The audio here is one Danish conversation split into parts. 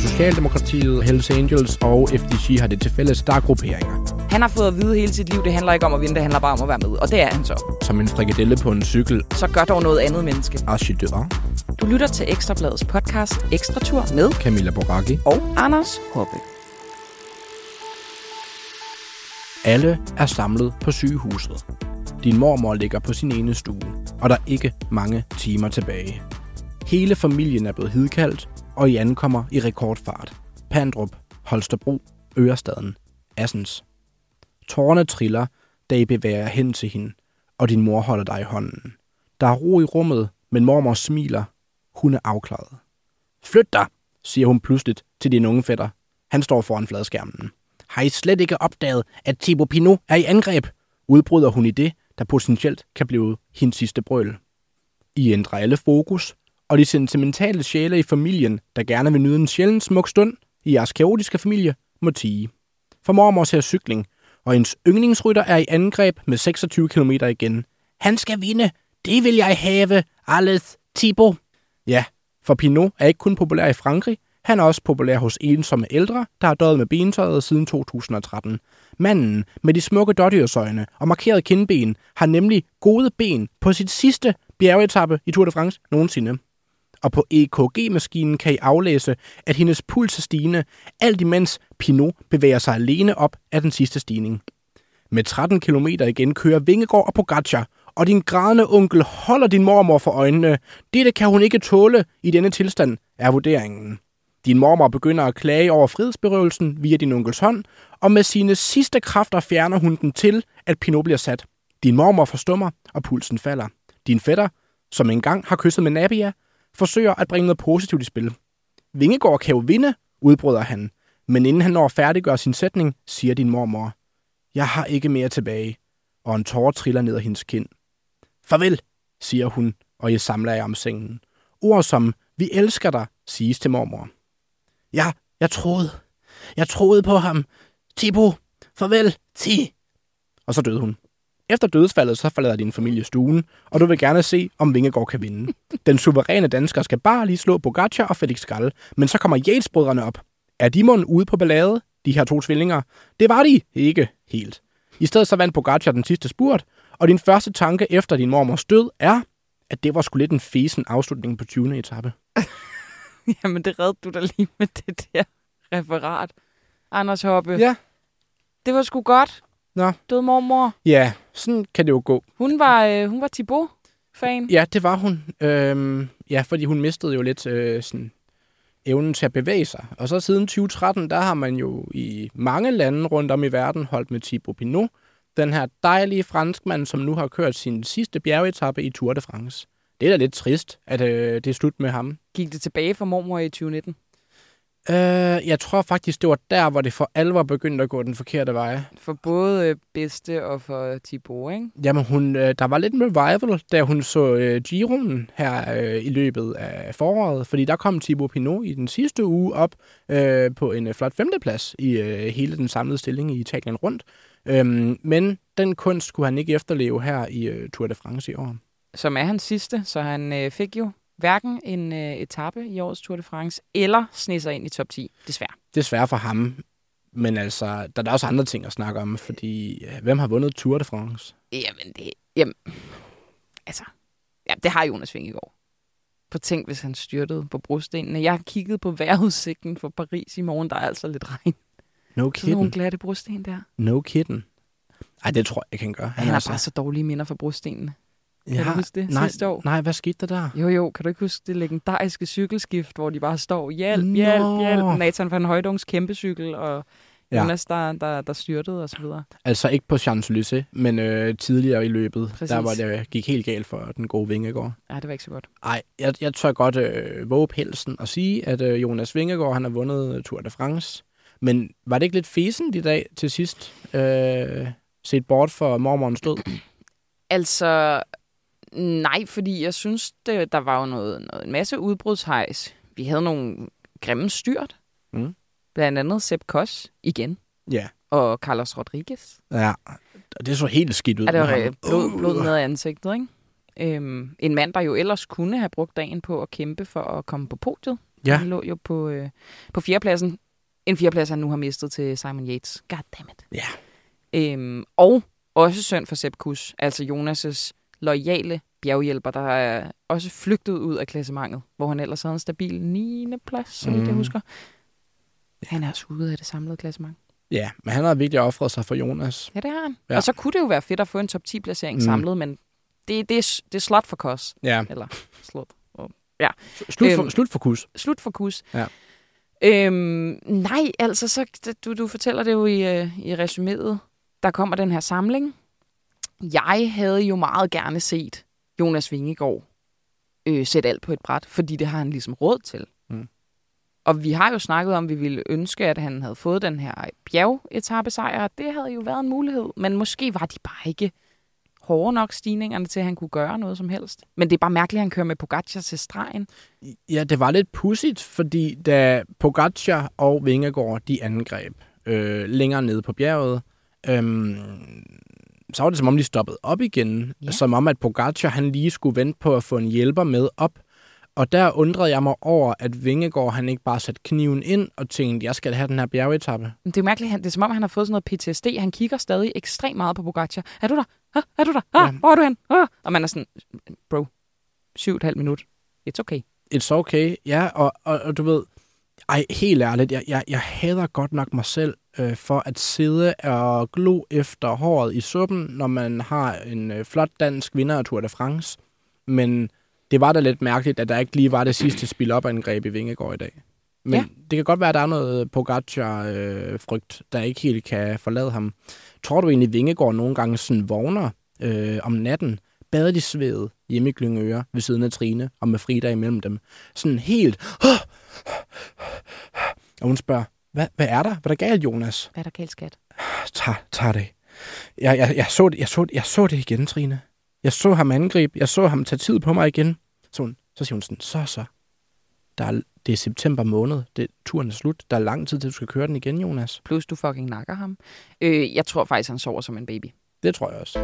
Socialdemokratiet, Hells Angels og FDG har det til fælles, der er grupperinger. Han har fået at vide hele sit liv, det handler ikke om at vinde, det handler bare om at være med. Og det er han så. Som en frikadelle på en cykel. Så gør dog noget andet menneske. Archidør. Du lytter til Ekstrabladets podcast Ekstra Tur med Camilla Boracchi. og Anders Hoppe. Alle er samlet på sygehuset. Din mormor ligger på sin ene stue, og der er ikke mange timer tilbage. Hele familien er blevet hidkaldt, og I ankommer i rekordfart. Pandrup, Holstebro, Ørestaden, Assens. Tårerne triller, da I bevæger hen til hende, og din mor holder dig i hånden. Der er ro i rummet, men mormor smiler. Hun er afklaret. Flyt dig, siger hun pludselig til din unge fætter. Han står foran fladskærmen. Har I slet ikke opdaget, at Thibaut Pinot er i angreb? Udbryder hun i det, der potentielt kan blive hendes sidste brøl. I ændrer alle fokus, og de sentimentale sjæle i familien, der gerne vil nyde en sjældent smuk stund i jeres kaotiske familie, må tige. For mormor ser cykling, og hendes yndlingsrytter er i angreb med 26 km igen. Han skal vinde. Det vil jeg have. Alles Tibo! Ja, for Pinot er ikke kun populær i Frankrig, han er også populær hos ensomme ældre, der har døjet med bentøjet siden 2013. Manden med de smukke dårdyrsøjne og markerede kindben har nemlig gode ben på sit sidste bjergetappe i Tour de France nogensinde. Og på EKG-maskinen kan I aflæse, at hendes puls er stigende, alt imens Pinot bevæger sig alene op af den sidste stigning. Med 13 km igen kører Vingegaard og Pogacar, og din grædende onkel holder din mormor for øjnene. Dette kan hun ikke tåle i denne tilstand, er vurderingen. Din mormor begynder at klage over frihedsberøvelsen via din onkels hånd, og med sine sidste kræfter fjerner hun den til, at Pinot bliver sat. Din mormor forstummer, og pulsen falder. Din fætter, som engang har kysset med Nabia, forsøger at bringe noget positivt i spil. Vingegård kan jo vinde, udbryder han. Men inden han når at færdiggøre sin sætning, siger din mormor, Jeg har ikke mere tilbage, og en tårer triller ned ad hendes kind. Farvel, siger hun, og jeg samler jer om sengen. Ord som, vi elsker dig, siges til mormor. Ja, jeg troede. Jeg troede på ham. Tipo, farvel, Ti. Og så døde hun. Efter dødsfaldet, så forlader din familie stuen, og du vil gerne se, om Vingegaard kan vinde. Den suveræne dansker skal bare lige slå Pogacar og Felix Gall, men så kommer yates op. Er de mund ude på ballade, de her to tvillinger? Det var de ikke helt. I stedet så vandt Pogacar den sidste spurt, og din første tanke efter din mormors død er, at det var sgu lidt en fesen afslutning på 20. etape. Jamen, det redde du da lige med det der referat. Anders Hoppe. Ja. Det var sgu godt. Nå. Død mormor. Ja, sådan kan det jo gå. Hun var, øh, hun var Thibaut-fan. Ja, det var hun. Øhm, ja, fordi hun mistede jo lidt øh, sådan, evnen til at bevæge sig. Og så siden 2013, der har man jo i mange lande rundt om i verden holdt med Thibaut Pinot. Den her dejlige franskmand, som nu har kørt sin sidste bjergetappe i Tour de France. Det er da lidt trist, at øh, det er slut med ham. Gik det tilbage for mormor i 2019? Øh, jeg tror faktisk, det var der, hvor det for alvor begyndte at gå den forkerte vej. For både øh, bedste og for Thibaut, ikke? Jamen, hun, øh, der var lidt en revival, da hun så øh, Giroen her øh, i løbet af foråret, fordi der kom Thibaut Pinot i den sidste uge op øh, på en øh, flot femteplads i øh, hele den samlede stilling i Italien rundt. Øhm, men den kunst skulle han ikke efterleve her i øh, Tour de France i år. Som er hans sidste, så han øh, fik jo hverken en øh, etape i årets Tour de France, eller sne sig ind i top 10, desværre. Desværre for ham, men altså, der er der også andre ting at snakke om, fordi øh, hvem har vundet Tour de France? Jamen, det... Jamen, altså... Ja, det har Jonas Vingegaard. På tænk, hvis han styrtede på brostenene. Jeg har kigget på vejrudsigten for Paris i morgen. Der er altså lidt regn. No Sådan nogle glatte brosten der. No kidding. Ej, det tror jeg ikke, han gør. Han har altså- bare så dårlige minder for brostenene. Jeg Kan du har- huske det nej, sidste år? Nej, hvad skete der der? Jo, jo, kan du ikke huske det legendariske cykelskift, hvor de bare står, hjælp, Nå. hjælp, hjælp. Nathan van Højdungs kæmpe cykel, og Ja. Jonas, der, der, der styrtede og så videre. Altså ikke på Champs-Élysées, men øh, tidligere i løbet, Præcis. der var det gik helt galt for den gode Vingegaard. Ja, det var ikke så godt. Ej, jeg, jeg tør godt øh, våge pelsen og sige, at øh, Jonas Vingegaard han har vundet Tour de France. Men var det ikke lidt fesen i dag til sidst? Øh, set bort for mormorens død? Altså, nej, fordi jeg synes, det, der var jo noget, noget, en masse udbrudshejs. Vi havde nogle grimme styrt. Mm. Blandt andet Sepp Koss igen. Ja. Og Carlos Rodriguez. Ja, og det så helt skidt ud. Ja, det var blod, Uh. blod ned af ansigtet, ikke? Øhm, en mand, der jo ellers kunne have brugt dagen på at kæmpe for at komme på podiet. Ja. Han lå jo på, øh, på fjerdepladsen. En fjerdeplads, han nu har mistet til Simon Yates. God damn it. Ja. Øhm, og også synd for Sepp Kuss, altså Jonas' loyale bjerghjælper, der er også flygtet ud af klassementet, hvor han ellers havde en stabil 9. plads, så vidt jeg Mm. husker. Han er også ude af det samlede klassement. Ja, men han har virkelig offret sig for Jonas. Ja, det har han. Ja. Ja. Og så kunne det jo være fedt at få en top 10-placering Mm. mm. samlet, men det, det, er, det er slot for Kos. Ja. Eller slot. Slut for, Øhm. slut for kus. Slut for Kus. Ja. Øhm, nej, altså, så, du, du fortæller det jo i, øh, i resuméet. Der kommer den her samling. Jeg havde jo meget gerne set Jonas Vingegaard øh, sætte alt på et bræt, fordi det har han ligesom råd til. Mm. Og vi har jo snakket om, at vi ville ønske, at han havde fået den her bjergetappesejr. Det havde jo været en mulighed, men måske var de bare ikke hårde nok stigningerne til, at han kunne gøre noget som helst. Men det er bare mærkeligt, at han kører med Pogacar til stregen. Ja, det var lidt pudsigt, fordi da Pogacar og Vingegaard, de angreb øh, længere nede på bjerget, øhm, så var det som om, de stoppede op igen. Ja. Som om, at Pogacar han lige skulle vente på at få en hjælper med op. Og der undrede jeg mig over, at Vingegaard han ikke bare satte kniven ind og tænkte, jeg skal have den her bjergetappe. Det er mærkeligt, han- det er som om, han har fået sådan noget PTSD. Han kigger stadig ekstremt meget på Pogacar. Er du der? Ha? Er du der? Ha? Ja. Hvor er du hen? Ha? Og man er sådan, bro, syv og et halvt minut. It's okay. It's okay, ja, og, og, og du ved, ej, helt ærligt, jeg, jeg, jeg hader godt nok mig selv øh, for at sidde og glo efter håret i suppen, når man har en øh, flot dansk vinder af Tour de France. Men det var da lidt mærkeligt, at der ikke lige var det sidste spil op angreb i Vingegaard i dag. Men Ja. det kan godt være, at der er noget Pogacar-frygt, der ikke helt kan forlade ham. Tror du egentlig, Vingegaard nogle gange sådan vågner øh, om natten, badet i sved hjemme i Glyngøre ved siden af Trine og med Frida imellem dem? Sådan helt... Og hun spørger, hvad, hvad er der? Hvad er der galt, Jonas? Hvad er der galt, skat? Tag, tag det. Jeg, jeg, jeg, så det, jeg, så, det- jeg så det igen, Trine. Jeg så ham angribe. Jeg så ham tage tid på mig igen. Så, hun, så siger hun sådan, så så. Der er, det er september måned. Det, turen er slut. Der er lang tid til, du skal køre den igen, Jonas. Plus, du fucking nakker ham. Øh, jeg tror faktisk, han sover som en baby. Det tror jeg også.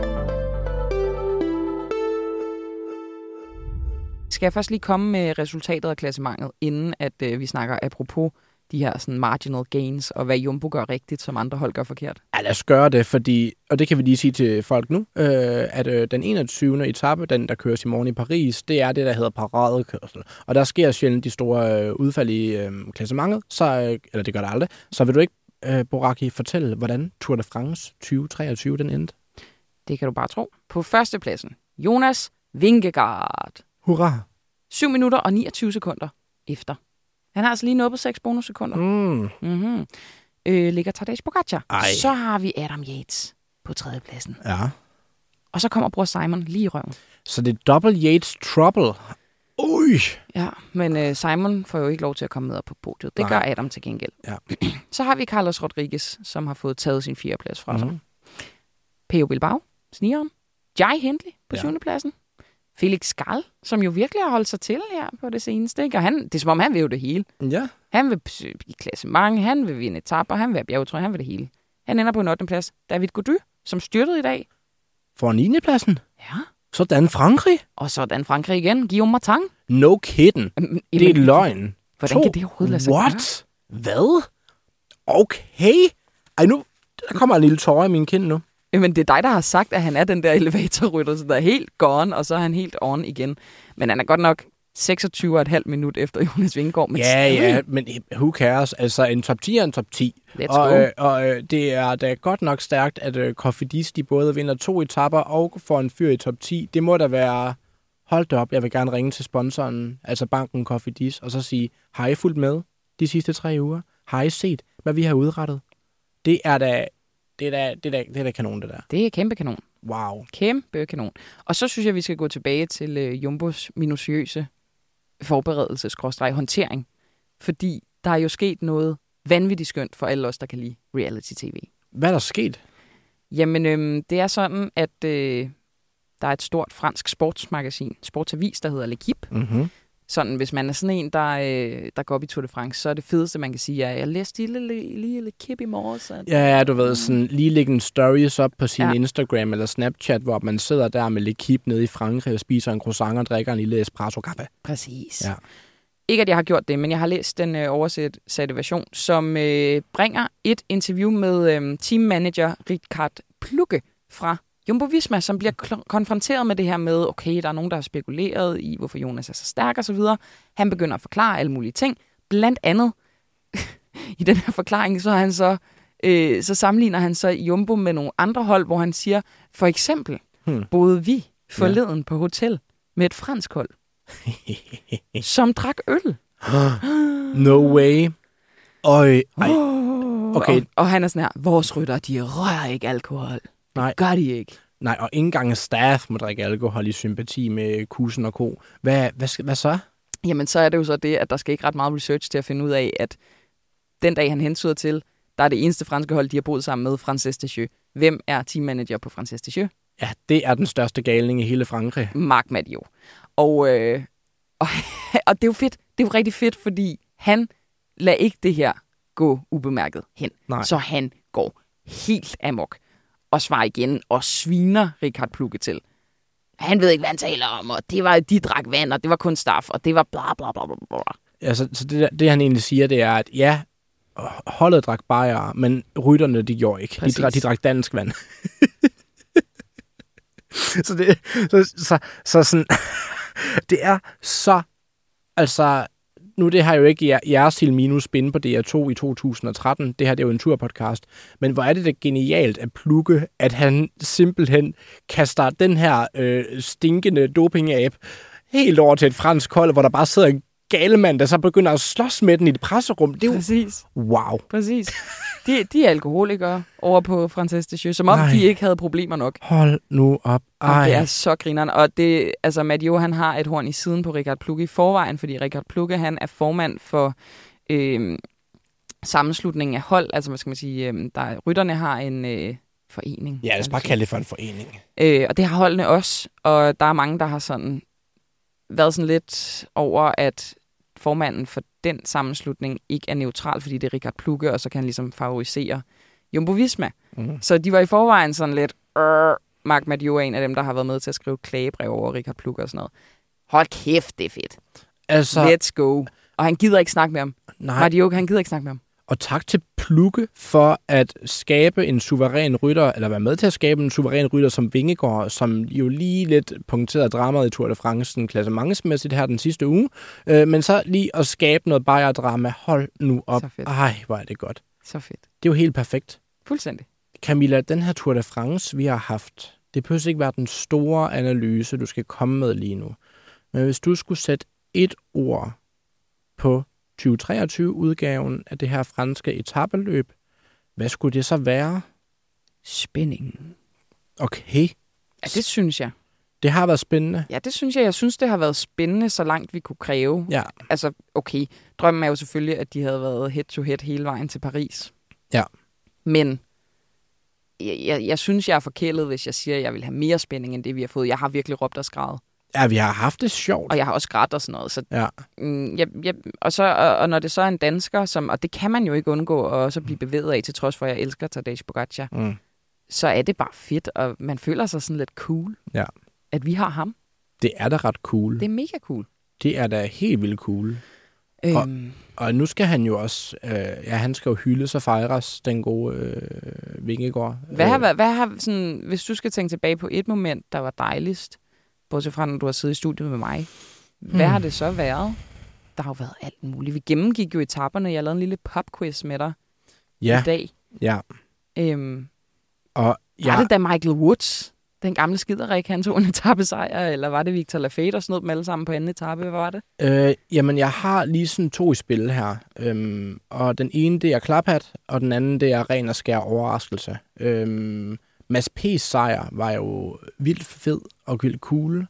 Skal jeg først lige komme med resultatet af klassementet, inden at øh, vi snakker apropos de her sådan marginal gains, og hvad Jumbo gør rigtigt, som andre hold gør forkert. Ja, lad os gøre det, fordi, og det kan vi lige sige til folk nu, øh, at øh, den 21. etape, den der køres i morgen i Paris, det er det, der hedder paradekørsel. Og der sker sjældent de store øh, udfald i øh, klassementet, så, øh, eller det gør der aldrig. Så vil du ikke, øh, Boraki, fortælle, hvordan Tour de France 2023 den endte? Det kan du bare tro. På førstepladsen, Jonas Vingegaard. Hurra! 7 minutter og 29 sekunder efter. Han har altså lige nået på 6 bonussekunder. Mm. Mm-hmm. Øh, ligger Tadej Pogacar. Ej. Så har vi Adam Yates på tredjepladsen. Ja. Og så kommer bror Simon lige i røven. Så det er double Yates trouble. Ui! Ja, men øh, Simon får jo ikke lov til at komme med op på podiet. Det Nej. gør Adam til gengæld. Ja. så har vi Carlos Rodriguez, som har fået taget sin fjerdeplads fra sig. Mhm. Peo Bilbao, snigeren. Jai Hindley på Ja. syvende pladsen. Felix Skal, som jo virkelig har holdt sig til her på det seneste. Ikke? Og han, det er som om, han vil jo det hele. Ja. Han vil i klassement, han vil vinde etapper, han vil have bjergetrøje, han vil det hele. Han ender på en 8. plads. David Gody, som styrtede i dag. For 9. pladsen. Ja. Sådan Frankrig. Og sådan Frankrig igen. Guillaume Martin. No kidding. Jamen, Det er løgn. Hvordan To. kan det overhovedet lade sig gøre? What? Hvad? Okay. Ej, nu der kommer en lille tårer i min kind nu. Jamen, det er dig, der har sagt, at han er den der elevatorrytter, så der er helt gone, og så er han helt on igen. Men han er godt nok 26,5 minut efter Jonas Vingegaard. Men Ja, stadig. ja, men who cares? Altså, en top 10 er en top 10. Let's og, go. øh, og øh, det er da godt nok stærkt, at øh, Cofidis, de både vinder to etapper og får en fyr i top 10. Det må da være... Hold da op, jeg vil gerne ringe til sponsoren, altså banken Cofidis, og så sige, har I fulgt med de sidste tre uger? Har I set, hvad vi har udrettet? Det er da, det er da, det er da, det er da kanon, det der. Det er kæmpe kanon. Wow. Kæmpe kanon. Og så synes jeg, vi skal gå tilbage til øh, Jumbos minutiøse forberedelse, håndtering. Fordi der er jo sket noget vanvittigt skønt for alle os, der kan lide reality-tv. Hvad er der sket? Jamen, øhm, det er sådan, at øh, der er et stort fransk sportsmagasin, sportsavis, der hedder L'Equipe. Mm-hmm. Sådan, hvis man er sådan en, der, øh, der går op i Tour de France, så er det fedeste, man kan sige, at jeg læste lige lige, lige lidt kip i morges. At... Ja, ja, du ved, sådan lige lægge en stories op på sin ja. Instagram eller Snapchat, hvor man sidder der med lidt kip nede i Frankrig og spiser en croissant og drikker en lille espresso kaffe. Præcis. Ja. Ikke, at jeg har gjort det, men jeg har læst den øh, oversatte version, som øh, bringer et interview med øh, teammanager Richard Plukke fra Jumbo Visma, som bliver konfronteret med det her med, okay, der er nogen, der har spekuleret i, hvorfor Jonas er så stærk og så videre. Han begynder at forklare alle mulige ting. Blandt andet, i den her forklaring, så, han så, øh, så sammenligner han så Jumbo med nogle andre hold, hvor han siger, for eksempel Hmm. boede vi forleden på hotel med et fransk hold, som drak øl. No way. Øj, ej, Okay. Og, og han er sådan her, vores rytter, de rører ikke alkohol. Nej. Det gør de ikke. nej, og ikke engang staff må drikke alkohol i sympati med kusen og ko. Hvad, hvad, hvad så? Jamen, så er det jo så det, at der skal ikke ret meget research til at finde ud af, at den dag, han hensyder til, der er det eneste franske hold, de har boet sammen med, Frances Descheux. Hvem er teammanager på Frances Descheux? Ja, det er den største galning i hele Frankrig. Marc Madio. Og, øh, og, og det er jo fedt. Det er jo rigtig fedt, fordi han lader ikke det her gå ubemærket hen. Nej. Så han går helt amok og svarer igen og sviner Richard Plukke til. Han ved ikke, hvad han taler om, og det var, de drak vand, og det var kun staff, og det var bla bla bla bla bla. Altså, så det, der- det, han egentlig siger, det er, at ja, holdet drak bajer, men rytterne, de gjorde ikke. De, drak, de drak dansk vand. så, det, så, så, så sådan, det er så, altså, nu det her jo ikke jeres til minus spin på DR2 i 2013. Det her det er jo en turpodcast. Men hvor er det da genialt at plukke, at han simpelthen kaster den her øh, stinkende doping-app helt over til et fransk hold, hvor der bare sidder en galemand, der så begynder at slås med den i et presserum. Det er jo... Præcis, Wow. præcis. De, de er alkoholikere over på Frances Descheux, som om Nej. de ikke havde problemer nok. Hold nu op. Og Ej. det er så grineren. Og det, altså, Madio, han har et horn i siden på Richard Plukke i forvejen, fordi Richard Plukke, han er formand for øh, sammenslutningen af hold. Altså, hvad skal man sige, øh, der, rytterne har en øh, forening. Ja, lad os bare kalde det for en forening. Øh, og det har holdene også. Og der er mange, der har sådan været sådan lidt over, at formanden for den sammenslutning ikke er neutral, fordi det er Richard Plukke, og så kan han ligesom favorisere Jumbo Visma. Mm. Så de var i forvejen sådan lidt... Øh, Mark Madio er en af dem, der har været med til at skrive klagebrev over Richard Plukke og sådan noget. Hold kæft, det er fedt. Altså, Så... Let's go. Og han gider ikke snakke med ham. nej. Madio, han gider ikke snakke med ham. Og tak til Plukke for at skabe en suveræn rytter, eller være med til at skabe en suveræn rytter som Vingegaard, som jo lige lidt punkterede dramaet i Tour de France klassementsmæssigt her den sidste uge. Øh, men så lige at skabe noget Bayer-drama. Hold nu op. Så fedt. Ej, hvor er det godt. Så fedt. Det er jo helt perfekt. Fuldstændig. Camilla, den her Tour de France, vi har haft, det behøver ikke være den store analyse, du skal komme med lige nu. Men hvis du skulle sætte et ord på 2023-udgaven af det her franske etabeløb, hvad skulle det så være? Spænding. Okay, Ja, det synes jeg. det har været spændende. Ja, det synes jeg. Jeg synes, det har været spændende, så langt vi kunne kræve. Ja, Altså, okay, drømmen er jo selvfølgelig, at de havde været head-to-head hele vejen til Paris. Ja. Men jeg, jeg, jeg synes, jeg er forkælet, hvis jeg siger, at jeg vil have mere spænding, end det, vi har fået. Jeg har virkelig råbt og skrevet. Ja vi har haft det sjovt. Og jeg har også grædt og sådan noget. Så, Ja. mm, jeg, jeg, og, så, og, og når det så er en dansker, som, og det kan man jo ikke undgå at også blive bevæget af, til trods for, at jeg elsker Tadej Pogacar, Mm. så er det bare fedt, og man føler sig sådan lidt cool, Ja. at vi har ham. Det er da ret cool. Det er mega cool. det er da helt vildt cool. Og- Øhm, Og nu skal han jo også, øh, ja, han skal jo hyldes og fejres, den gode øh, Vingegaard. Hvad har, Øh, hvad har sådan, hvis du skal tænke tilbage på et moment, der var dejligst, bortset fra, når du har siddet i studiet med mig, hvad Hmm. har det så været? Der har jo været alt muligt. Vi gennemgik jo etaperne. Jeg lavede en lille popquiz med dig ja, i dag. ja. Øhm, Og ja. Var det da Michael Woods, den gamle skiderik, han tog en etappesejr, eller var det Victor Lafayette, der snød dem alle sammen på anden etape? Hvad var det? øh, jamen, jeg har lige sådan to i spil her. Øhm, og den ene, det er klaphat, og den anden, det er ren og skær overraskelse. Øhm, Mads P's sejr var jo vildt fed og vildt cool.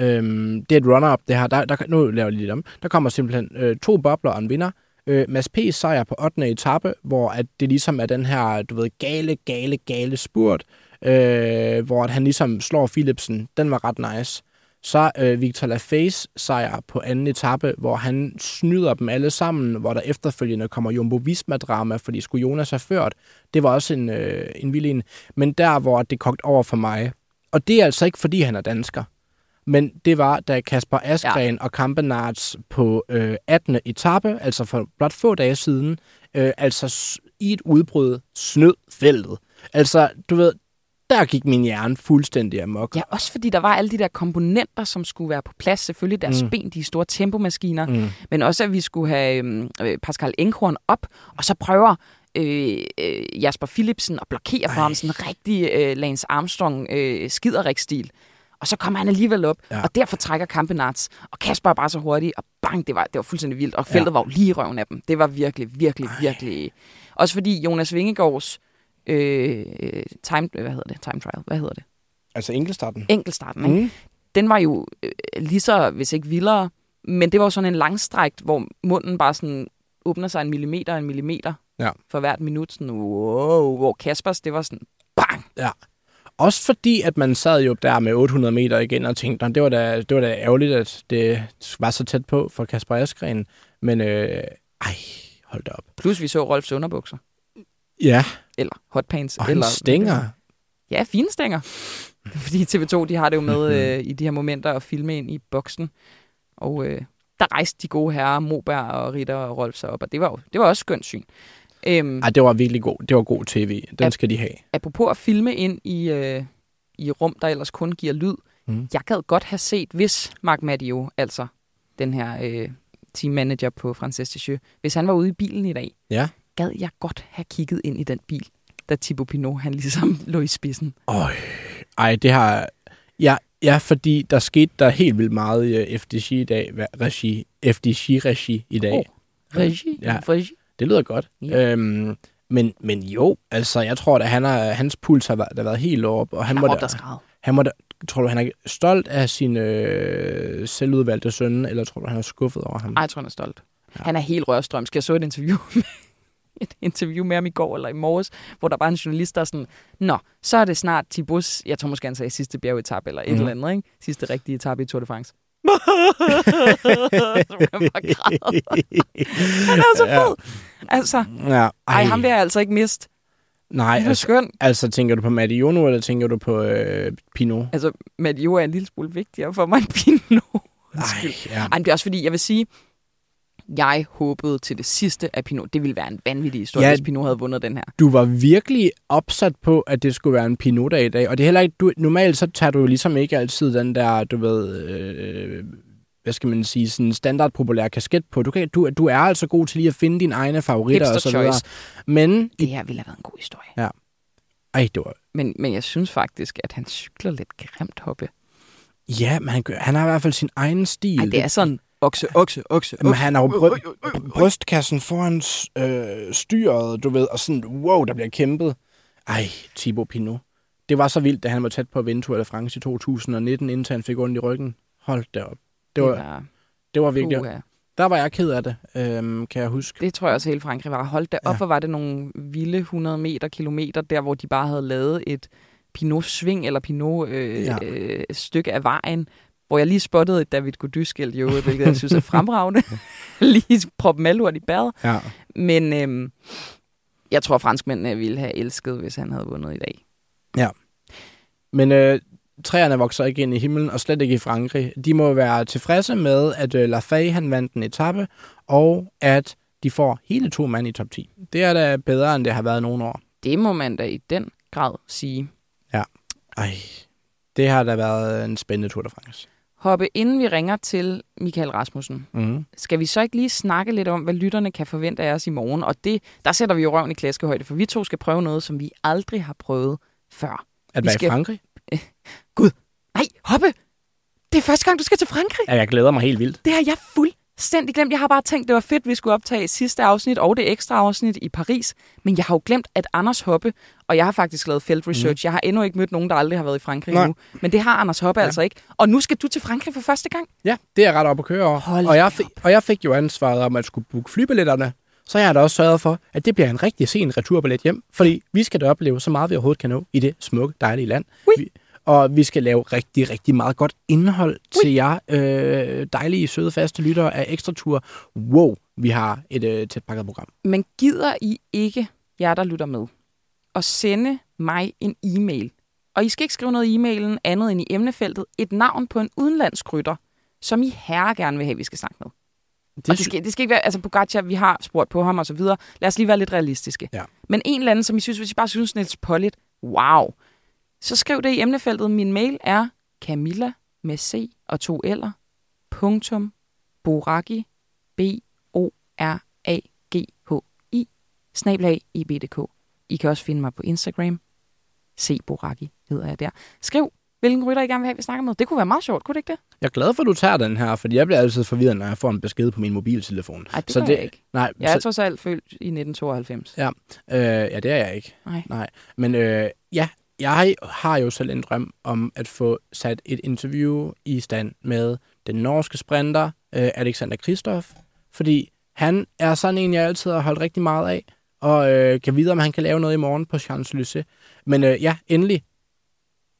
Øhm, det er et runner-up, det her. Der, der, nu laver jeg lige lidt om. Der kommer simpelthen øh, to bobler og en vinder. Øh, Mads P's sejr på 8. etape, hvor at det ligesom er den her, du ved, gale, gale, gale spurt, øh, hvor at han ligesom slår Philipsen. Den var ret nice. Så øh, Victor Lafay's sejr på anden etape, hvor han snyder dem alle sammen, hvor der efterfølgende kommer Jumbo Visma-drama, fordi skulle Jonas have ført. Det var også en, øh, en vild en. Men der, hvor det kogt over for mig, og det er altså ikke, fordi han er dansker, men det var, da Kasper Askren ja. og Kampenarts på øh, 18. etape, altså for blot få dage siden, øh, altså i et udbrud snød feltet. Altså, du ved, der gik min hjerne fuldstændig amok. Ja, også fordi der var alle de der komponenter, som skulle være på plads. Selvfølgelig deres Mm. ben, de store tempomaskiner, Mm. men også at vi skulle have øhm, øh, Pascal Enghorn op, og så prøver øh, øh, Jasper Philipsen at blokere for Ej. ham, sådan en rigtig øh, Lance Armstrong øh, skiderik-stil. Og så kommer han alligevel op, Ja. og derfor trækker Kampenarts. Og Kasper er bare så hurtig, og bang, det var, det var fuldstændig vildt. Og feltet ja. var jo lige i røven af dem. Det var virkelig, virkelig, Ej. virkelig... Også fordi Jonas Vingegaards øh, time, hvad hedder det? Time trial, hvad hedder det? Altså enkeltstarten. Enkeltstarten, ikke? Mm. den var jo øh, lige så, hvis ikke vildere, men det var jo sådan en langstrækt, hvor munden bare sådan åbner sig en millimeter en millimeter Ja. for hvert minut. Sådan, wow, hvor Kaspers, det var sådan, bang! Også fordi, at man sad jo der med 800 meter igen og tænkte, "Nå, det var da, det var da ærgerligt, at det var så tæt på for Kasper Askren. Men øh, ej, hold da op. Plus vi så Rolfs underbukser, Ja, eller hotpants. og eller, stænger. Ja, fine stænger. Fordi TV2, de har det jo med øh, i de her momenter at filme ind i boksen. Og øh, der rejste de gode herrer, Moberg og Ritter og Rolf sig op, og det var jo det var også skønt syn. Øhm, Ej, det var virkelig god. Det var god tv. Den Ja. skal de have. apropos at filme ind i, øh, i rum, der ellers kun giver lyd. Mm. Jeg gad godt have set, hvis Marc Madio, altså den her øh, teammanager på Frances Descheux, hvis han var ude i bilen i dag, Ja. Gad jeg godt have kigget ind i den bil, da Thibaut Pinot, han ligesom lå i spidsen. Øj, ej, det har... Ja, ja, fordi der skete der helt vildt meget i øh, FDC i dag. Regi, FDC-regi i dag. Åh, Regi? Ja. Regi? Det lyder godt. Ja. Øhm, men, men jo, altså, jeg tror, at han har, hans puls har været, der været helt op, og han Han må, da, han må da, tror du, han er stolt af sin øh, selvudvalgte søn, eller tror du, han er skuffet over ham? Ej, jeg tror, han er stolt. Ja. Han er helt rørstrømsk. Jeg så et interview med, et interview med ham i går eller i morges, hvor der var en journalist, der er sådan, Nå, så er det snart Tibus, jeg tror måske, han sagde sidste bjergetap eller et Mhm. mm. eller andet, ikke? Sidste rigtige etape i Tour de France. Han er så fed. Altså, Ja, ej, ej, ham vil jeg altså ikke miste. Nej, Han er altså, skøn. altså, tænker du på Madiono, eller tænker du på øh, Pinot? Altså, Madio er en lille smule vigtigere for mig end Pinot. Ej, ja. Ej, det er også fordi, jeg vil sige, jeg håbede til det sidste, at Pinot, det ville være en vanvittig historie, Ja. ja. hvis Pinot havde vundet den her. Du var virkelig opsat på, at det skulle være en Pinot i dag, og det er heller ikke, du, normalt så tager du ligesom ikke altid den der, du ved, øh, hvad skal man sige, sådan standardpopulær kasket på. Du, kan, du, du er altså god til lige at finde dine egne favoritter Hipster og så videre. choice. Men, Det her ville have været en god historie. ej, det var, Men, men jeg synes faktisk, at han cykler lidt grimt hoppe. ja, men han, gør- han har i hvert fald sin egen stil. Ej, det er sådan okse, okse, okse, Men han har jo bry- brystkassen foran øh, styret, du ved, og sådan, wow, der bliver kæmpet. Ej, Thibaut Pinot. Det var så vildt, da han var tæt på at vinde Tour de France i 2019, indtil han fik ondt i ryggen. Hold da op. Det var, var, det var virkelig... uha. Der var jeg ked af det, øhm, kan jeg huske. Det tror jeg også hele Frankrig var. Hold da op, Ja. hvor var det nogle vilde 100 meter, kilometer, der hvor de bare havde lavet et Pinot-sving eller Pinot-stykke øh, Ja. øh, stykke af vejen, hvor jeg lige spottede et David Godieu-skilt i øvrigt, hvilket jeg synes er fremragende. lige proppe malurt i bæret. Ja. Men øhm, jeg tror, franskmændene ville have elsket, hvis han havde vundet i dag. Men øh, træerne vokser ikke ind i himlen, og slet ikke i Frankrig. De må være tilfredse med, at øh, Lafay han vandt en etape, og at de får hele to mand i top 10. Det er da bedre, end det har været nogle år. Det må man da i den grad sige. Ej, det har da været en spændende Tour de France. Hoppe, inden vi ringer til Michael Rasmussen, Mm. skal vi så ikke lige snakke lidt om, hvad lytterne kan forvente af os i morgen? Og det, der sætter vi jo røven i klaskehøjde, for vi to skal prøve noget, som vi aldrig har prøvet før. At Vi være skal- i Frankrig? Nej, Hoppe! Det er første gang, du skal til Frankrig. Ja, jeg glæder mig helt vildt. Det har jeg fuldstændig glemt. Jeg har bare tænkt, det var fedt, vi skulle optage sidste afsnit og det ekstra afsnit i Paris. Men jeg har jo glemt, at Anders Hoppe, og jeg har faktisk lavet felt research. Mm. Jeg har endnu ikke mødt nogen, der aldrig har været i Frankrig Nej. endnu. Men det har Anders Hoppe Ja. altså ikke. Og nu skal du til Frankrig for første gang. Ja, det er ret op at køre over. Hold og, jeg fik, og jeg fik jo ansvaret om at skulle booke flybilletterne. Så jeg har da også sørget for, at det bliver en rigtig sen returbillet hjem. Fordi vi skal da opleve så meget, vi overhovedet kan nå i det smukke, dejlige land. Oui. Vi, og vi skal lave rigtig, rigtig meget godt indhold Ui. til jer øh, dejlige, søde, faste lyttere af Ekstra Tur. Wow, vi har et øh, tæt pakket program. Men gider I ikke, jer der lytter med, at sende mig en e-mail? Og I skal ikke skrive noget i e-mailen andet end i emnefeltet et navn på en udenlandsk rytter, som I herre gerne vil have, vi skal snakke med. Det, og det, skal, det skal ikke være, altså Pogacar, vi har spurgt på ham og så videre. Lad os lige være lidt realistiske. Ja. Men en eller anden, som I synes, hvis I bare synes, Niels Pollitt, wow. Så skriv det i emnefeltet. Min mail er Camilla med C og to L'er, punktum, Boraki, b o r a g h i snablag i bdk. I kan også finde mig på Instagram. C Boraki hedder jeg der. Skriv, hvilken rytter I gerne vil have, vi snakker med. Det kunne være meget sjovt, kunne det ikke det? Jeg er glad for, at du tager den her, fordi jeg bliver altid forvirret, når jeg får en besked på min mobiltelefon. Nej, det så det, jeg ikke. Nej, jeg er så, trods alt født i 1992. Ja, øh, ja det er jeg ikke. Nej. nej. Men øh, ja, jeg har jo selv en drøm om at få sat et interview i stand med den norske sprinter, øh, Alexander Kristoff, fordi han er sådan en, jeg altid har holdt rigtig meget af, og øh, kan vide, om han kan lave noget i morgen på Champs-Élysées. Men øh, ja, endelig,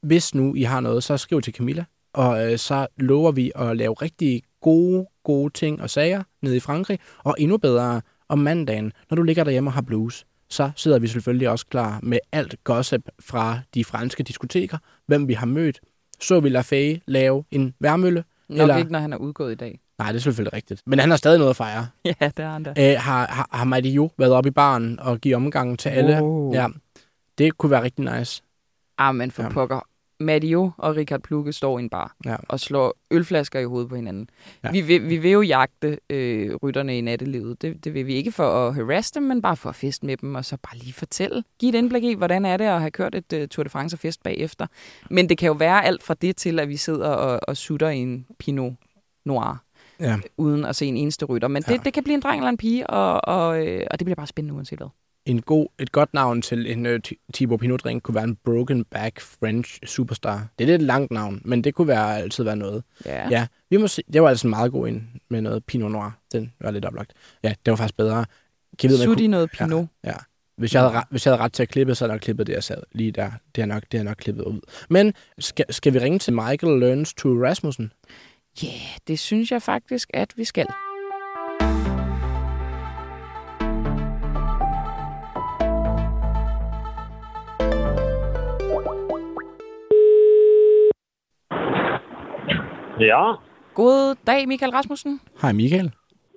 hvis nu I har noget, så skriv til Camilla, og øh, så lover vi at lave rigtig gode, gode ting og sager nede i Frankrig, og endnu bedre om mandagen, når du ligger derhjemme og har blues så sidder vi selvfølgelig også klar med alt gossip fra de franske diskoteker, hvem vi har mødt. Så vi Lafay lave en værmølle. Nok eller... ikke, når han er udgået i dag. Nej, det er selvfølgelig rigtigt. Men han har stadig noget at fejre. Ja, det har han da. Æ, har, har, har Mighty Jo været oppe i baren og give omgang til alle? Oh. Ja, det kunne være rigtig nice. Ah, men for ja. pokker. Madio og Richard Plukke står i en bar ja. og slår ølflasker i hovedet på hinanden. Ja. Vi, vil, vi vil jo jagte øh, rytterne i nattelivet. Det, det vil vi ikke for at harasse dem, men bare for at feste med dem, og så bare lige fortælle. Giv et indblik i, hvordan er det at have kørt et uh, Tour de France fest bagefter. Men det kan jo være alt fra det til, at vi sidder og, og sutter i en Pinot Noir. Ja. Uden at se en eneste rytter. Men det, ja. det kan blive en dreng eller en pige, og, og, øh, og det bliver bare spændende uanset hvad en god, et godt navn til en uh, Thibaut Pinot drink kunne være en Broken Back French Superstar. Det er lidt et langt navn, men det kunne være, altid være noget. Ja. ja vi må se, det var altså en meget god en med noget Pinot Noir. Den var lidt oplagt. Ja, det var faktisk bedre. Kan vide, i noget Pinot. Ja, ja. Hvis jeg, havde, hvis jeg havde ret til at klippe, så havde jeg klippet det, jeg sad lige der. Det er nok, det er nok klippet ud. Men skal, skal vi ringe til Michael Learns to Rasmussen? Ja, yeah, det synes jeg faktisk, at vi skal. Ja. God dag, Michael Rasmussen. Hej Michael.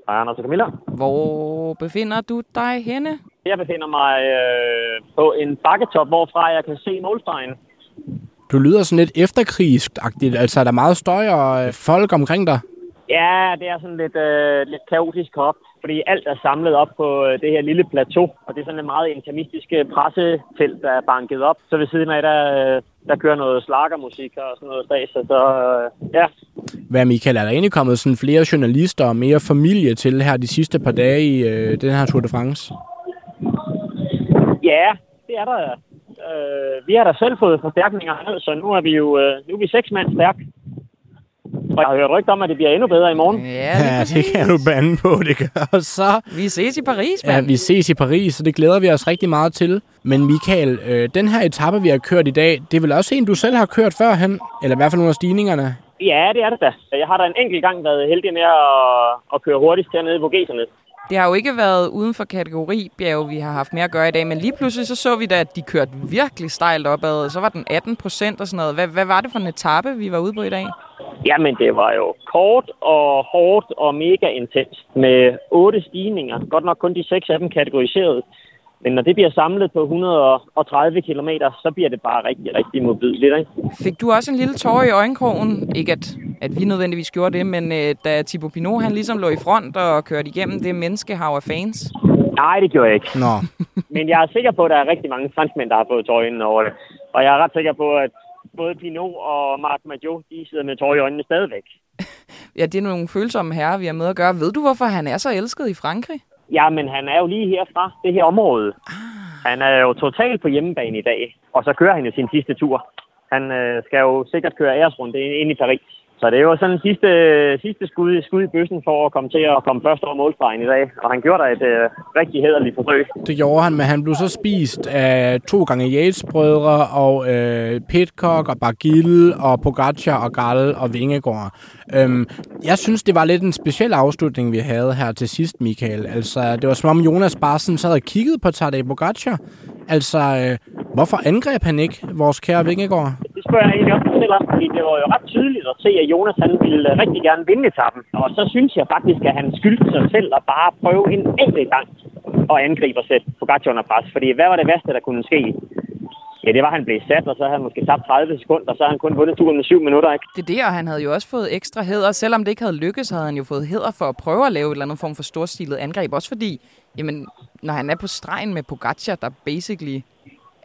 Hej Anders og Camilla. Hvor befinder du dig henne? Jeg befinder mig øh, på en bakketop, hvorfra jeg kan se målstregen. Du lyder sådan lidt efterkrigsagtigt. Altså er der meget støj og øh, folk omkring dig? Ja, det er sådan lidt, øh, lidt kaotisk op, fordi alt er samlet op på øh, det her lille plateau, og det er sådan et meget intimistisk pressefelt, der er banket op. Så ved siden af, der, øh, der kører noget slagermusik og sådan noget stas, så øh, ja. Hvad Michael, er der egentlig kommet sådan flere journalister og mere familie til her de sidste par dage i øh, den her Tour de France? Ja, det er der. Øh, vi har da selv fået forstærkninger, så nu er vi jo øh, nu er vi seks mand stærk. Og jeg har hørt rygt om, at det bliver endnu bedre i morgen. Ja, ja det kan du bande på, det gør. Og så... Vi ses i Paris, mand. Ja, vi ses i Paris, så det glæder vi os rigtig meget til. Men Michael, øh, den her etape, vi har kørt i dag, det er vel også en, du selv har kørt førhen? Eller i hvert fald nogle af stigningerne? Ja, det er det da. Jeg har da en enkelt gang været heldig med at, at køre hurtigst hernede på Vogelserne. Det har jo ikke været uden for kategori bjerg, vi har haft mere at gøre i dag, men lige pludselig så så vi da, at de kørte virkelig stejlt opad. Så var den 18 procent og sådan noget. Hvad, hvad var det for en etape, vi var ude på i dag? Jamen, det var jo kort og hårdt og mega intens med otte stigninger. Godt nok kun de seks af dem kategoriseret. Men når det bliver samlet på 130 km, så bliver det bare rigtig, rigtig modbydeligt. Ikke? Fik du også en lille tår i øjenkrogen? Ikke at, at vi nødvendigvis gjorde det, men øh, da Thibaut Pinot han ligesom lå i front og kørte igennem det menneskehav af fans? Nej, det gjorde jeg ikke. Nå. men jeg er sikker på, at der er rigtig mange franskmænd, der har fået tår over det. Og jeg er ret sikker på, at både Pinot og Marc Maggio, de sidder med tår i øjnene stadigvæk. ja, det er nogle følsomme herrer, vi har med at gøre. Ved du, hvorfor han er så elsket i Frankrig? Ja, men han er jo lige herfra, det her område. Ah. Han er jo totalt på hjemmebane i dag, og så kører han jo sin sidste tur. Han øh, skal jo sikkert køre æresrunde ind i Paris. Så det var sådan sidste, sidste skud, skud i bøssen for at komme til at komme først over målstregen i dag. Og han gjorde da et øh, rigtig hederligt forsøg. Det gjorde han, men han blev så spist af to gange Yates-brødre og øh, Pitcock og Bargill og Pogacar og Gall og Vingegaard. Øhm, jeg synes, det var lidt en speciel afslutning, vi havde her til sidst, Michael. Altså, det var som om Jonas bare sådan sad og kiggede på Tadej Pogacar. Altså, øh, hvorfor angreb han ikke vores kære Vingegaard? Det spørger jeg egentlig også selv om, fordi det var jo ret tydeligt at se, at Jonas han ville øh, rigtig gerne vinde etappen. Og så synes jeg faktisk, at han skyldte sig selv at bare prøve en enkelt gang at angribe og sætte Pogacar under pres. Fordi hvad var det værste, der kunne ske? Ja, det var, at han blev sat, og så havde han måske tabt 30 sekunder, og så havde han kun vundet turen med 7 minutter. Ikke? Det er det, og han havde jo også fået ekstra heder. Selvom det ikke havde lykkes, havde han jo fået heder for at prøve at lave et eller andet form for storstilet angreb. Også fordi, jamen, når han er på stregen med Pogacar, der basically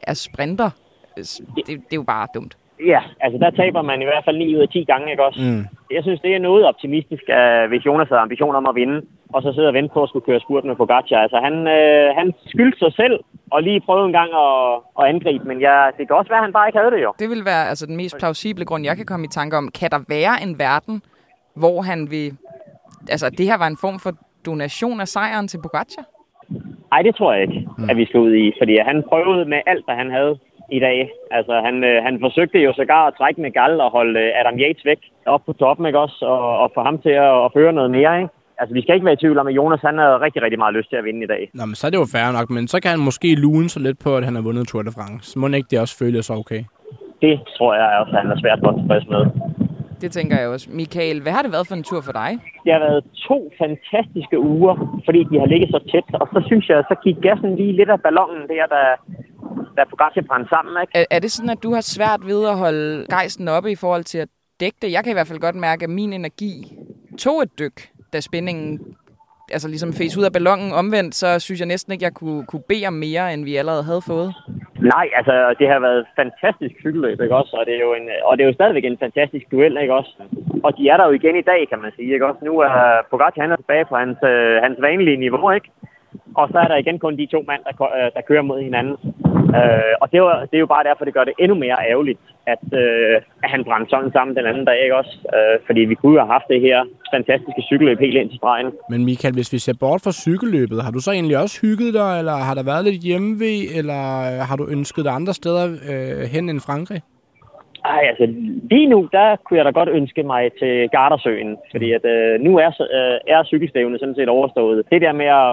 er sprinter, det, det er jo bare dumt. Ja, altså der taber man i hvert fald 9 ud af 10 gange, ikke også? Mm. Jeg synes, det er noget optimistisk, hvis Jonas har ambition om at vinde, og så sidder og venter på at skulle køre spurt med Pogacar. Altså han, uh, han skyldte sig selv og lige prøve en gang at, at angribe, men ja, det kan også være, at han bare ikke havde det jo. Det vil være altså, den mest plausible grund, jeg kan komme i tanke om. Kan der være en verden, hvor han vil... Altså, det her var en form for donation af sejren til Pogacar? Nej, det tror jeg ikke, mm. at vi skal ud i, fordi han prøvede med alt, hvad han havde i dag. Altså, han, øh, han forsøgte jo sågar at trække med Gall og holde øh, Adam Yates væk op på toppen, ikke også? Og, og få ham til at, at føre noget mere, ikke? Altså, vi skal ikke være i tvivl om, at Jonas han har rigtig, rigtig meget lyst til at vinde i dag. Nå, men så er det jo fair nok, men så kan han måske lune sig lidt på, at han har vundet Tour de France. Må ikke det også føles okay? Det tror jeg også, at han er svært godt tilfreds med. Det tænker jeg også. Michael, hvad har det været for en tur for dig? Det har været to fantastiske uger, fordi de har ligget så tæt. Og så synes jeg, så gik gassen lige lidt af ballonen der, da, da Pogacar brændte sammen. Ikke? Er, er det sådan, at du har svært ved at holde gejsten oppe i forhold til at dække det? Jeg kan i hvert fald godt mærke, at min energi tog et dyk, da spændingen altså ligesom fæs ud af ballonen omvendt, så synes jeg næsten ikke, jeg kunne, kunne bede om mere, end vi allerede havde fået. Nej, altså det har været fantastisk cykelløb, ikke også? Og det er jo, en, og det er jo stadigvæk en fantastisk duel, ikke også? Og de er der jo igen i dag, kan man sige, ikke også? Nu er Pogacar han er tilbage på hans, øh, hans vanlige niveau, ikke? Og så er der igen kun de to mand, der, øh, der kører mod hinanden. Øh, og det er, jo, det er jo bare derfor, det gør det endnu mere ærgerligt, at, øh, at han brændte sådan sammen den anden dag, ikke også? Øh, fordi vi kunne jo have haft det her fantastiske cykelløb helt ind til stregen. Men Michael, hvis vi ser bort fra cykelløbet, har du så egentlig også hygget dig, eller har der været lidt hjemmeved, eller har du ønsket dig andre steder øh, hen end Frankrig? Ej, altså lige nu, der kunne jeg da godt ønske mig til Gardersøen, fordi at øh, nu er, øh, er cykelstævnet sådan set overstået. Det der med at,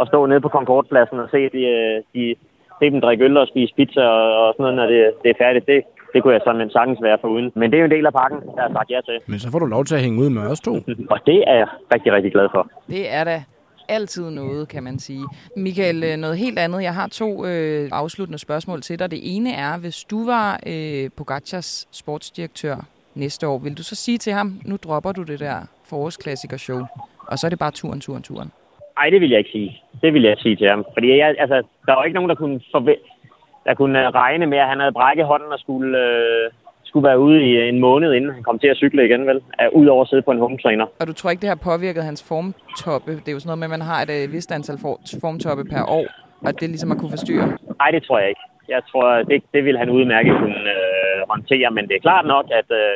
at stå nede på Concordpladsen og se de, øh, de se dem drikke øl og spise pizza og, og sådan noget, når det, det er færdigt, det, det kunne jeg sådan sagtens være for uden. Men det er jo en del af pakken, der har sagt ja til. Men så får du lov til at hænge ud med os to. og det er jeg rigtig, rigtig glad for. Det er da altid noget, kan man sige. Michael, øh, noget helt andet. Jeg har to øh, afsluttende spørgsmål til dig. Det ene er, hvis du var øh, Pogacars sportsdirektør næste år, vil du så sige til ham, nu dropper du det der forårsklassiker-show, og så er det bare turen, turen, turen? Nej, det vil jeg ikke sige. Det vil jeg sige til ham. Fordi jeg, altså, der var ikke nogen, der kunne, forve- der kunne regne med, at han havde brækket hånden og skulle, øh, skulle være ude i en måned, inden han kom til at cykle igen, vel? Udover at sidde på en home trainer. Og du tror ikke, det har påvirket hans formtoppe? Det er jo sådan noget med, at man har et øh, vist antal formtoppe per år, og det ligesom at kunne forstyrre? Nej, det tror jeg ikke. Jeg tror, det, det vil han udmærket kunne øh, håndtere, men det er klart nok, at øh,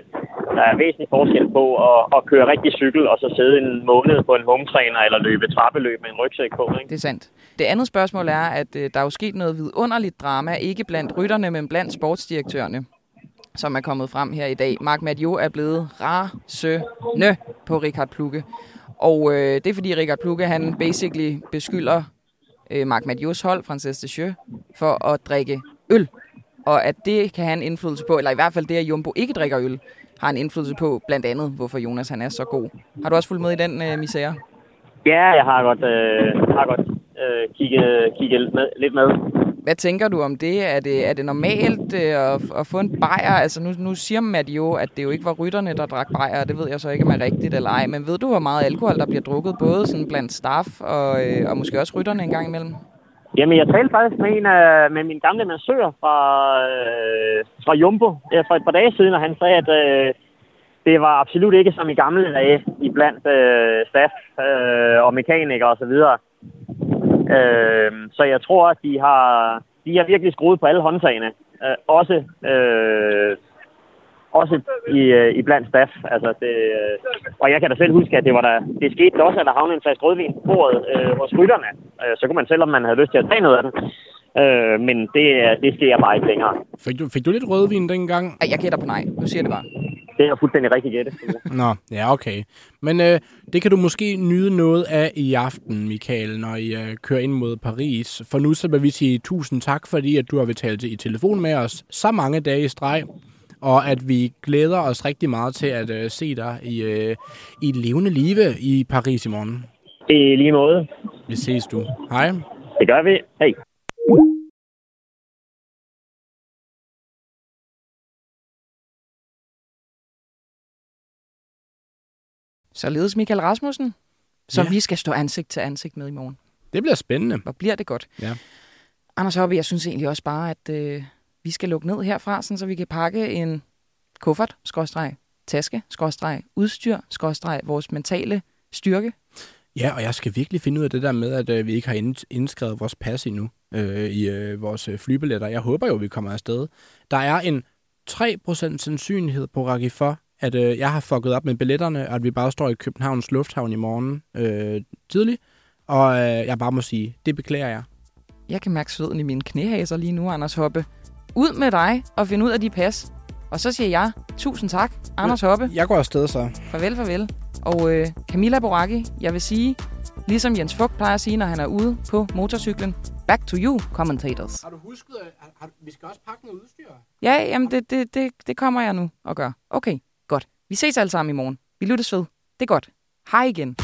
der er væsentlig forskel på at, at køre rigtig cykel, og så sidde en måned på en hometræner eller løbe trappeløb med en rygsæk på. Ikke? Det er sandt. Det andet spørgsmål er, at øh, der er jo sket noget vidunderligt drama, ikke blandt rytterne, men blandt sportsdirektørerne som er kommet frem her i dag. Mark Madio er blevet rasende på Richard Plukke. Og øh, det er fordi Richard Plukke, han basically beskylder øh, Mark Madios hold, Frances Descheux, for at drikke øl. Og at det kan have en indflydelse på, eller i hvert fald det, at Jumbo ikke drikker øl, har en indflydelse på blandt andet, hvorfor Jonas han er så god. Har du også fulgt med i den øh, misære? Ja, jeg har godt, øh, har godt øh, kigget, kigget lidt, med, lidt med. Hvad tænker du om det? Er det, er det normalt øh, at, at få en bajer? Altså nu, nu siger man jo, at det jo ikke var rytterne, der drak bajer. Det ved jeg så ikke, om er rigtigt eller ej. Men ved du, hvor meget alkohol, der bliver drukket, både sådan blandt staff og, øh, og måske også rytterne en gang imellem? Jamen, jeg talte faktisk med en af med min gamle massør fra, øh, fra Jumbo øh, for et par dage siden, og han sagde, at øh, det var absolut ikke som i gamle dage i blandt øh, staff øh, og mekanikere osv. Øh, så jeg tror, at de har, de har virkelig skruet på alle håndtagene. Øh, også øh, også i, øh, i blandt staff. Altså det, øh, og jeg kan da selv huske, at det var der, det skete også, at der havnede en flaske rødvin på bordet øh, hos rytterne. Øh, så kunne man selv, om man havde lyst til at tage noget af den. Øh, men det, det sker bare ikke længere. Fik du, fik du lidt rødvin dengang? Ej, jeg gætter på nej. Nu siger det bare. Det er fuldstændig rigtigt gætte. Nå, ja, okay. Men øh, det kan du måske nyde noget af i aften, Michael, når I øh, kører ind mod Paris. For nu så vil vi sige tusind tak, fordi at du har betalt i telefon med os så mange dage i streg. Og at vi glæder os rigtig meget til at øh, se dig i, øh, i levende live i Paris i morgen. I lige måde. Vi ses du. Hej. Det gør vi. Hej. Således Michael Rasmussen, som Ja. vi skal stå ansigt til ansigt med i morgen. Det bliver spændende. Hvor bliver det godt. Ja. Anders Hoppe, jeg synes egentlig også bare, at øh, vi skal lukke ned herfra, sådan, så vi kan pakke en kuffert, skråstreg, taske, skråstreg, udstyr, skråstreg, vores mentale styrke. Ja, og jeg skal virkelig finde ud af det der med, at øh, vi ikke har ind- indskrevet vores pas endnu øh, i øh, vores øh, flybilletter. Jeg håber jo, vi kommer afsted. Der er en 3% sandsynlighed på Raki for, at øh, jeg har fucket op med billetterne, og at vi bare står i Københavns Lufthavn i morgen øh, tidligt. Og øh, jeg bare må sige, det beklager jeg. Jeg kan mærke sveden i mine knæhaser lige nu, Anders Hoppe. Ud med dig og find ud af de pas. Og så siger jeg, tusind tak, Anders Hoppe. Jeg går afsted så. Farvel, farvel. Og øh, Camilla Boracchi, jeg vil sige, ligesom Jens Fugt plejer at sige, når han er ude på motorcyklen, back to you, commentators. Har du husket, at vi skal også pakke noget udstyr? Ja, jamen det, det, det, det kommer jeg nu og gør. Okay, godt. Vi ses alle sammen i morgen. Vi lyttes ved. Det er godt. Hej igen.